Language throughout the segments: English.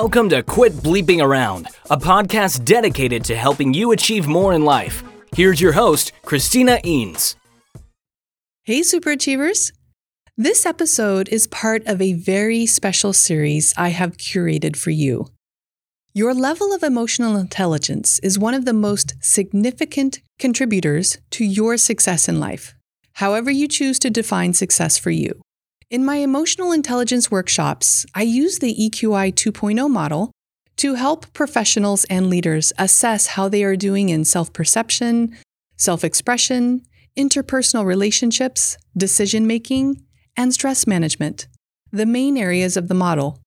Welcome to Quit Bleeping Around, a podcast dedicated to helping you achieve more in life. Here's your host, Christina Eanes. Hey, super achievers. This episode is part of a very special series I have curated for you. Your level of emotional intelligence is one of the most significant contributors to your success in life, however, you choose to define success for you. In my emotional intelligence workshops, I use the EQI 2.0 model to help professionals and leaders assess how they are doing in self perception, self expression, interpersonal relationships, decision making, and stress management, the main areas of the model.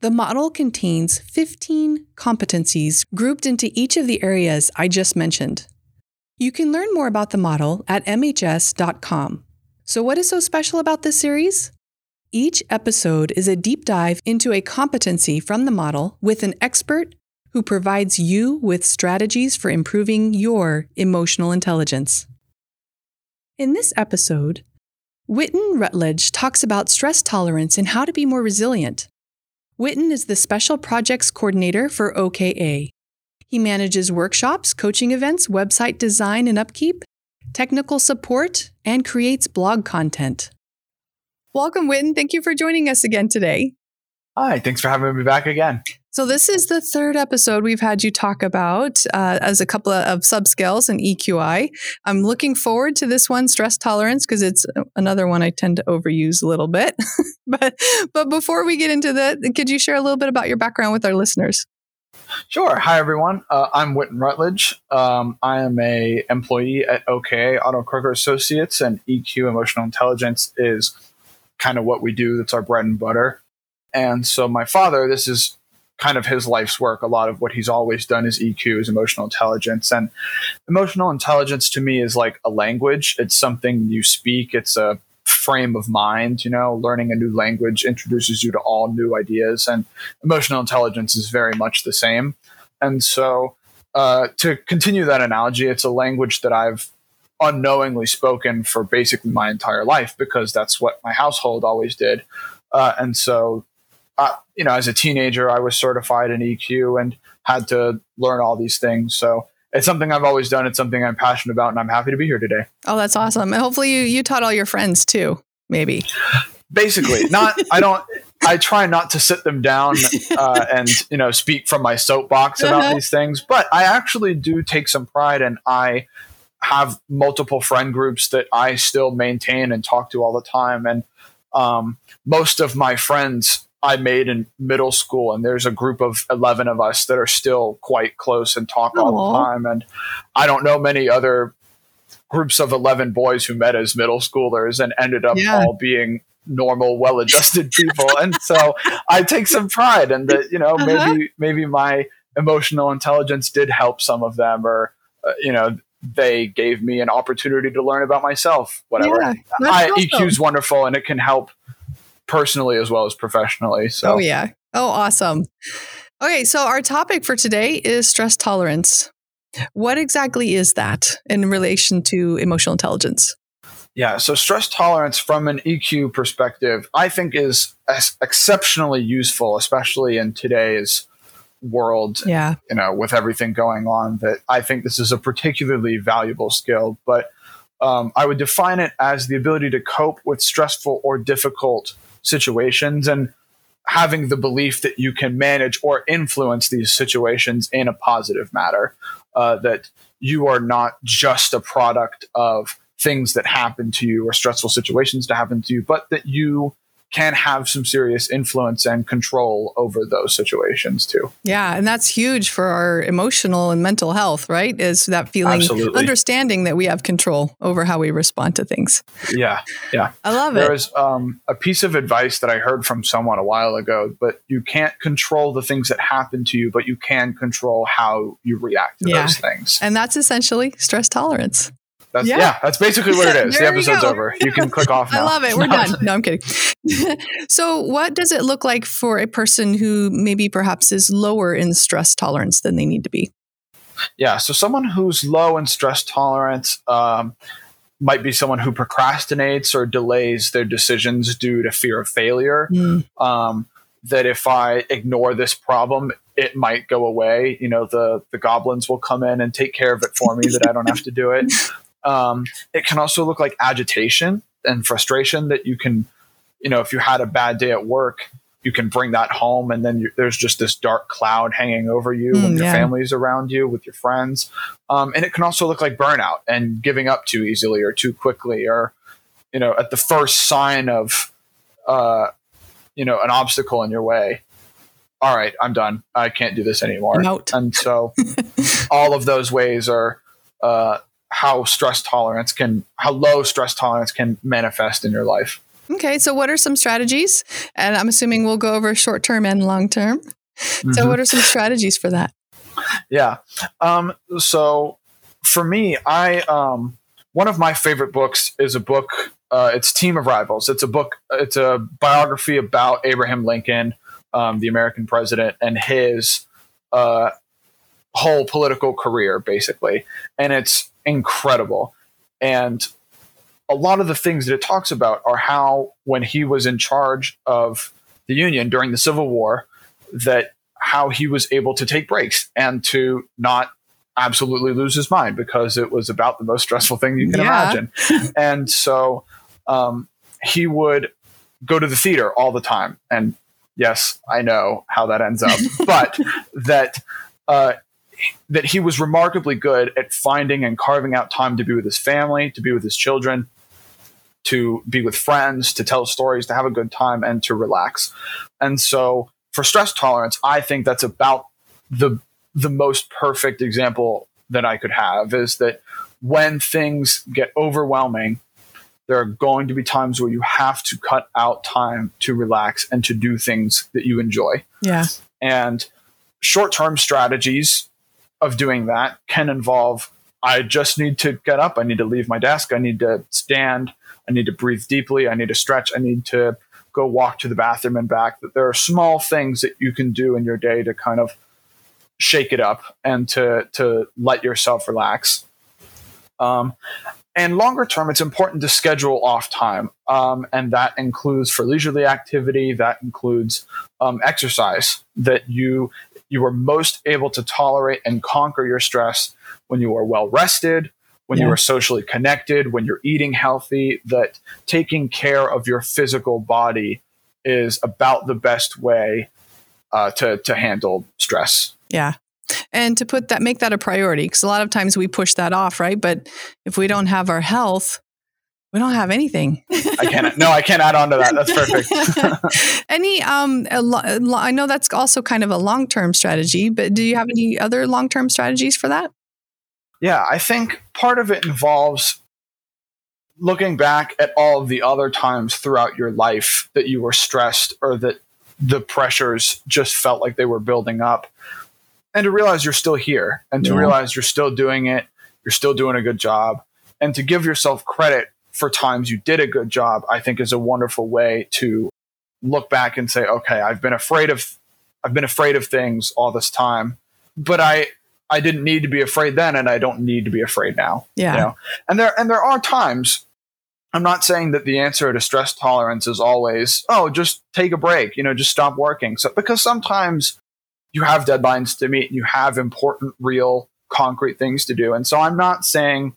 The model contains 15 competencies grouped into each of the areas I just mentioned. You can learn more about the model at MHS.com. So, what is so special about this series? Each episode is a deep dive into a competency from the model with an expert who provides you with strategies for improving your emotional intelligence. In this episode, Witten Rutledge talks about stress tolerance and how to be more resilient. Witten is the Special Projects Coordinator for OKA. He manages workshops, coaching events, website design and upkeep, technical support, and creates blog content. Welcome, Witten. Thank you for joining us again today. Hi, thanks for having me back again. So, this is the third episode we've had you talk about uh, as a couple of, subscales and EQI. I'm looking forward to this one, stress tolerance, because it's another one I tend to overuse a little bit. but, but before we get into that, could you share a little bit about your background with our listeners? Sure. Hi, everyone. Uh, I'm Witten Rutledge. Um, I am a employee at OK Otto Kroeger Associates, and EQ Emotional Intelligence is kind of what we do. That's our bread and butter. And so my father, this is kind of his life's work. A lot of what he's always done is EQ, is emotional intelligence. And emotional intelligence to me is like a language. It's something you speak. It's a frame of mind. You know, learning a new language introduces you to all new ideas, and emotional intelligence is very much the same. And so, uh, to continue that analogy, it's a language that I've unknowingly spoken for basically my entire life because that's what my household always did. Uh, and so, uh, you know, as a teenager, I was certified in EQ and had to learn all these things. So it's something I've always done. It's something I'm passionate about, and I'm happy to be here today. Oh, that's awesome! And hopefully, you you taught all your friends too. Maybe. Basically, not. I don't. I try not to sit them down uh, and you know speak from my soapbox about uh-huh. these things, but I actually do take some pride, and I have multiple friend groups that I still maintain and talk to all the time, and um, most of my friends I made in middle school, and there's a group of 11 of us that are still quite close and talk Aww. all the time. And I don't know many other groups of 11 boys who met as middle schoolers and ended up yeah. all being normal, well adjusted people. and so I take some pride in that, you know, uh-huh. maybe, maybe my emotional intelligence did help some of them or, uh, you know, they gave me an opportunity to learn about myself, whatever. Yeah, I, awesome. EQ is wonderful and it can help personally as well as professionally. So, oh yeah, oh awesome. Okay, so our topic for today is stress tolerance. What exactly is that in relation to emotional intelligence? Yeah, so stress tolerance from an EQ perspective, I think is exceptionally useful, especially in today's world. Yeah. You know, with everything going on, that I think this is a particularly valuable skill. But um, I would define it as the ability to cope with stressful or difficult situations and having the belief that you can manage or influence these situations in a positive manner. Uh, that you are not just a product of things that happen to you or stressful situations to happen to you, but that you can have some serious influence and control over those situations too. Yeah, and that's huge for our emotional and mental health, right? Is that feeling Absolutely. understanding that we have control over how we respond to things. Yeah, yeah. I love it. There's um, a piece of advice that I heard from someone a while ago, but you can't control the things that happen to you, but you can control how you react to yeah. those things. And that's essentially stress tolerance. That's, yeah. yeah. that's basically what it is. the episode's over. You can click off now. I love it. We're done. No, I'm kidding. so, what does it look like for a person who maybe perhaps is lower in stress tolerance than they need to be? Yeah, so someone who's low in stress tolerance um, might be someone who procrastinates or delays their decisions due to fear of failure. Mm. Um, that if I ignore this problem, it might go away. You know, the the goblins will come in and take care of it for me that I don't have to do it. Um, it can also look like agitation and frustration that you can, you know, if you had a bad day at work, you can bring that home and then you, there's just this dark cloud hanging over you Mm, when your yeah. family's around you with your friends. Um, and it can also look like burnout and giving up too easily or too quickly or you know at the first sign of uh, you know an obstacle in your way. All right i'm done. I can't do this anymore. I'm and so all of those ways are uh, how stress tolerance can how low stress tolerance can manifest in your life Okay, so what are some strategies? And I'm assuming we'll go over short term and long term. So, Mhm. what are some strategies for that? Yeah. Um, so for me, I um, one of my favorite books is a book. Uh, it's Team of Rivals. It's a book. It's a biography about Abraham Lincoln, um, the American president, and his uh, whole political career, basically. And it's incredible. And a lot of the things that it talks about are how, when he was in charge of the Union during the Civil War, that how he was able to take breaks and to not absolutely lose his mind because it was about the most stressful thing you can Yeah. imagine. and so um, he would go to the theater all the time. And yes, I know how that ends up, but that. Uh, that he was remarkably good at finding and carving out time to be with his family, to be with his children, to be with friends, to tell stories, to have a good time, and to relax. And so, for stress tolerance, I think that's about the the most perfect example that I could have is that when things get overwhelming, there are going to be times where you have to cut out time to relax and to do things that you enjoy. Yeah. And short term strategies of doing that can involve I just need to get up. I need to leave my desk. I need to stand. I need to breathe deeply. I need to stretch. I need to go walk to the bathroom and back. That there are small things that you can do in your day to kind of shake it up and to to let yourself relax. Um, and longer term, it's important to schedule off time, um, and that includes for leisurely activity. That includes um, exercise. That you you are most able to tolerate and conquer your stress when you are well rested, when you are socially connected, when you're eating healthy. That taking care of your physical body is about the best way uh, to to handle stress. Yeah. And to put that, make that a priority, because a lot of times we push that off, right? But if we don't have our health, we don't have anything. I can't. no, I can't add on to that. That's perfect. any, um, a lo- a lo- I know that's also kind of a long term strategy, but do you have any other long term strategies for that? Yeah, I think part of it involves looking back at all of the other times throughout your life that you were stressed or that the pressures just felt like they were building up and to realize you're still here and to Yeah. realize you're still doing it, you're still doing a good job and to give yourself credit for times you did a good job, I think is a wonderful way to look back and say, okay, I've been afraid of I've been afraid of things all this time, but I I didn't need to be afraid then, and I don't need to be afraid now. Yeah. You know? And there and there are times. I'm not saying that the answer to stress tolerance is always, oh, just take a break, you know, just stop working. So because sometimes you have deadlines to meet, and you have important, real, concrete things to do. And so I'm not saying,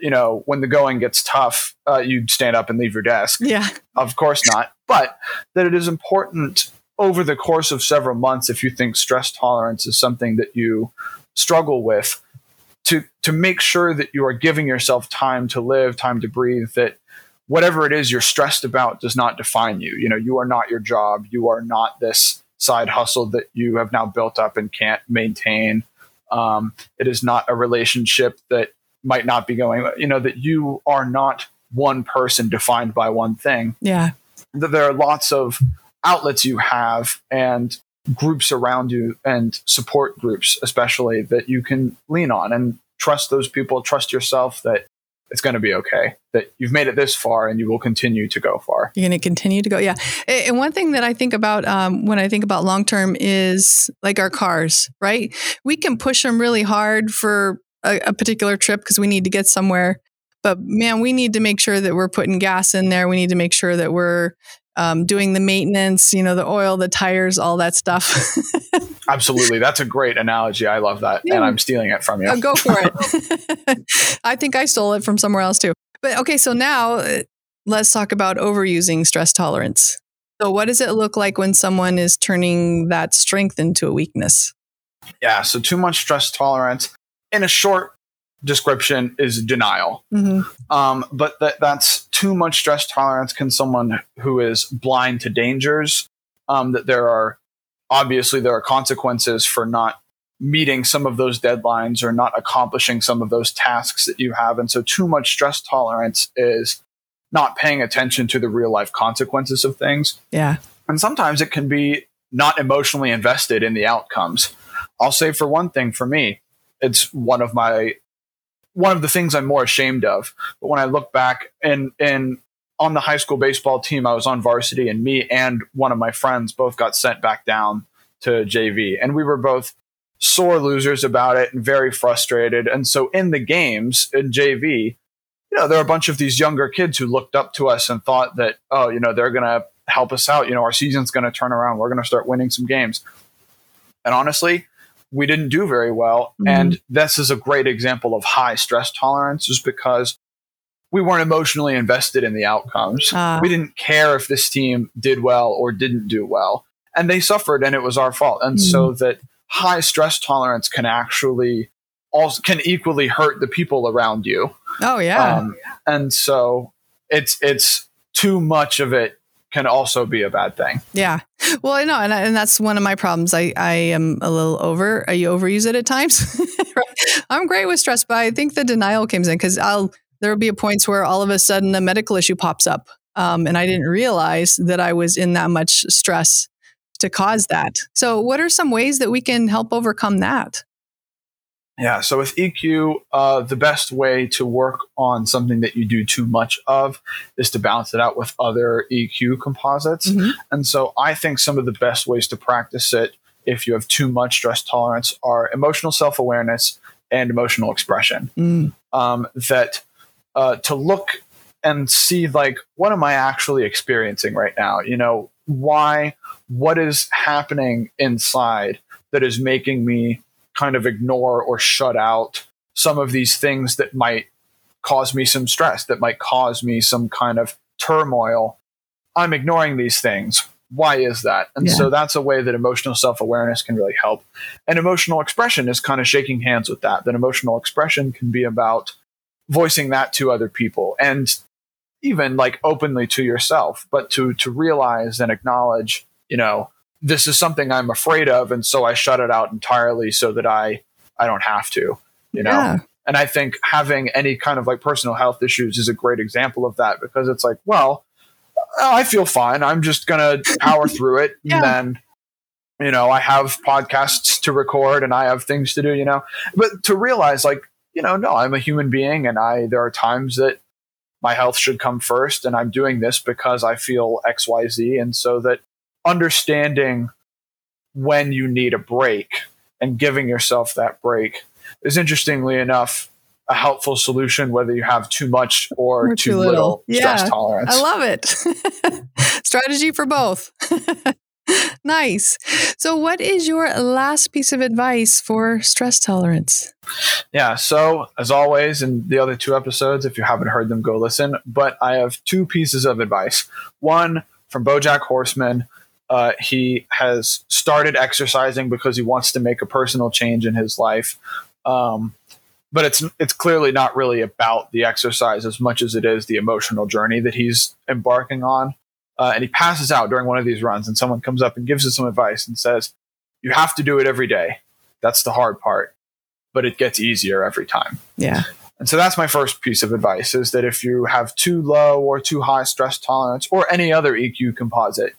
you know, when the going gets tough, uh, you stand up and leave your desk. Yeah. Of course not. But that it is important over the course of several months, if you think stress tolerance is something that you struggle with, to to make sure that you are giving yourself time to live, time to breathe, that whatever it is you're stressed about does not define you. You know, you are not your job. You are not this side hustle that you have now built up and can't maintain. Um, it is not a relationship that might not be going, you know, that you are not one person defined by one thing Yeah. that there are lots of outlets you have and groups around you and support groups especially that you can lean on and trust those people trust yourself that it's going to be okay that you've made it this far and you will continue to go far You're going to continue to go. Yeah. And one thing that I think about um, when I think about long term is like our cars, right? We can push them really hard for a, a particular trip because we need to get somewhere. But man, we need to make sure that we're putting gas in there. We need to make sure that we're um, doing the maintenance, you know, the oil, the tires, all that stuff. Absolutely. That's a great analogy. I love that. Yeah. And I'm stealing it from you. Oh, go for it. I think I stole it from somewhere else too. But okay, so now uh, let's talk about overusing stress tolerance. So, what does it look like when someone is turning that strength into a weakness? Yeah, so too much stress tolerance, in a short description, is denial. Mm-hmm. Um, but that, that's too much stress tolerance can someone who is blind to dangers, um, that there are obviously there are consequences for not meeting some of those deadlines or not accomplishing some of those tasks that you have. And so too much stress tolerance is not paying attention to the real life consequences of things. Yeah. And sometimes it can be not emotionally invested in the outcomes. I'll say for one thing for me, it's one of my one of the things I'm more ashamed of. But when I look back and and on the high school baseball team, I was on varsity, and me and one of my friends both got sent back down to JV, and we were both sore losers about it and very frustrated. And so in the games in JV, you know, there are a bunch of these younger kids who looked up to us and thought that, oh, you know, they're going to help us out. You know, our season's going to turn around. We're going to start winning some games. And honestly, we didn't do very well. Mm-hmm. And this is a great example of high stress tolerance, is because we weren't emotionally invested in the outcomes. Uh. We didn't care if this team did well or didn't do well. And they suffered, and it was our fault. And mm-hmm. so that high stress tolerance can actually also can equally hurt the people around you. Oh yeah. Um, and so it's it's too much of it can also be a bad thing. Yeah. Well, I know, and, and that's one of my problems. I, I am a little over, I overuse it at times. I'm great with stress, but I think the denial comes in because I'll, there will be a points where all of a sudden a medical issue pops up. Um, and I didn't realize that I was in that much stress to cause that. So, what are some ways that we can help overcome that? Yeah, so with EQ, uh, the best way to work on something that you do too much of is to balance it out with other EQ composites. Mm-hmm. And so I think some of the best ways to practice it if you have too much stress tolerance are emotional self awareness and emotional expression. Mm. Um, that uh, to look and see, like, what am I actually experiencing right now? You know, why, what is happening inside that is making me kind of ignore or shut out some of these things that might cause me some stress, that might cause me some kind of turmoil. I'm ignoring these things. Why is that? And yeah. so that's a way that emotional self awareness can really help. And emotional expression is kind of shaking hands with that. That emotional expression can be about voicing that to other people and even like openly to yourself, but to to realize and acknowledge, you know, this is something I'm afraid of, and so I shut it out entirely so that I I don't have to, you know. Yeah. And I think having any kind of like personal health issues is a great example of that because it's like, well, I feel fine. I'm just gonna power through it, yeah. and then you know I have podcasts to record and I have things to do, you know. But to realize, like, you know, no, I'm a human being, and I there are times that my health should come first, and I'm doing this because I feel X, Y, Z, and so that understanding when you need a break and giving yourself that break is interestingly enough a helpful solution whether you have too much or, or too, too, little, little stress tolerance. I love it. Strategy for both. nice. So, what is your last piece of advice for stress tolerance? Yeah. So, as always, in the other two episodes, if you haven't heard them, go listen. But I have two pieces of advice. One from Bojack Horseman uh, he has started exercising because he wants to make a personal change in his life. Um, but it's it's clearly not really about the exercise as much as it is the emotional journey that he's embarking on. Uh, and he passes out during one of these runs, and someone comes up and gives him some advice and says, "You have to do it every day. That's the hard part, but it gets easier every time." Yeah. And so that's my first piece of advice: is that if you have too low or too high stress tolerance or any other EQ composite,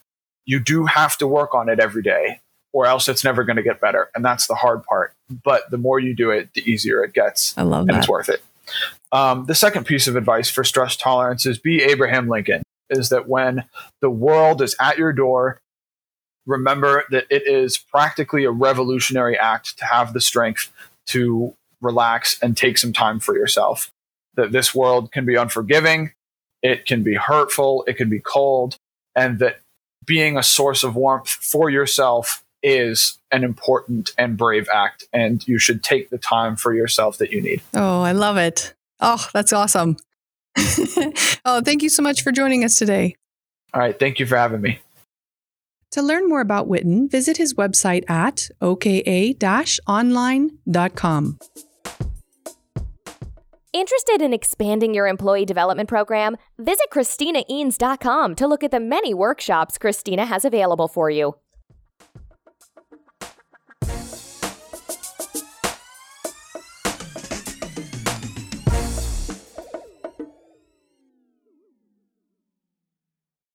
you do have to work on it every day or else it's never going to get better. And that's the hard part. But the more you do it, the easier it gets. I love and that. And it's worth it. Um, the second piece of advice for stress tolerance is be Abraham Lincoln, is that when the world is at your door, remember that it is practically a revolutionary act to have the strength to relax and take some time for yourself. That this world can be unforgiving, it can be hurtful, it can be cold, and that being a source of warmth for yourself is an important and brave act, and you should take the time for yourself that you need. Oh, I love it. Oh, that's awesome. oh, thank you so much for joining us today. All right. Thank you for having me. To learn more about Witten, visit his website at oka online.com. Interested in expanding your employee development program? Visit ChristinaEanes.com to look at the many workshops Christina has available for you.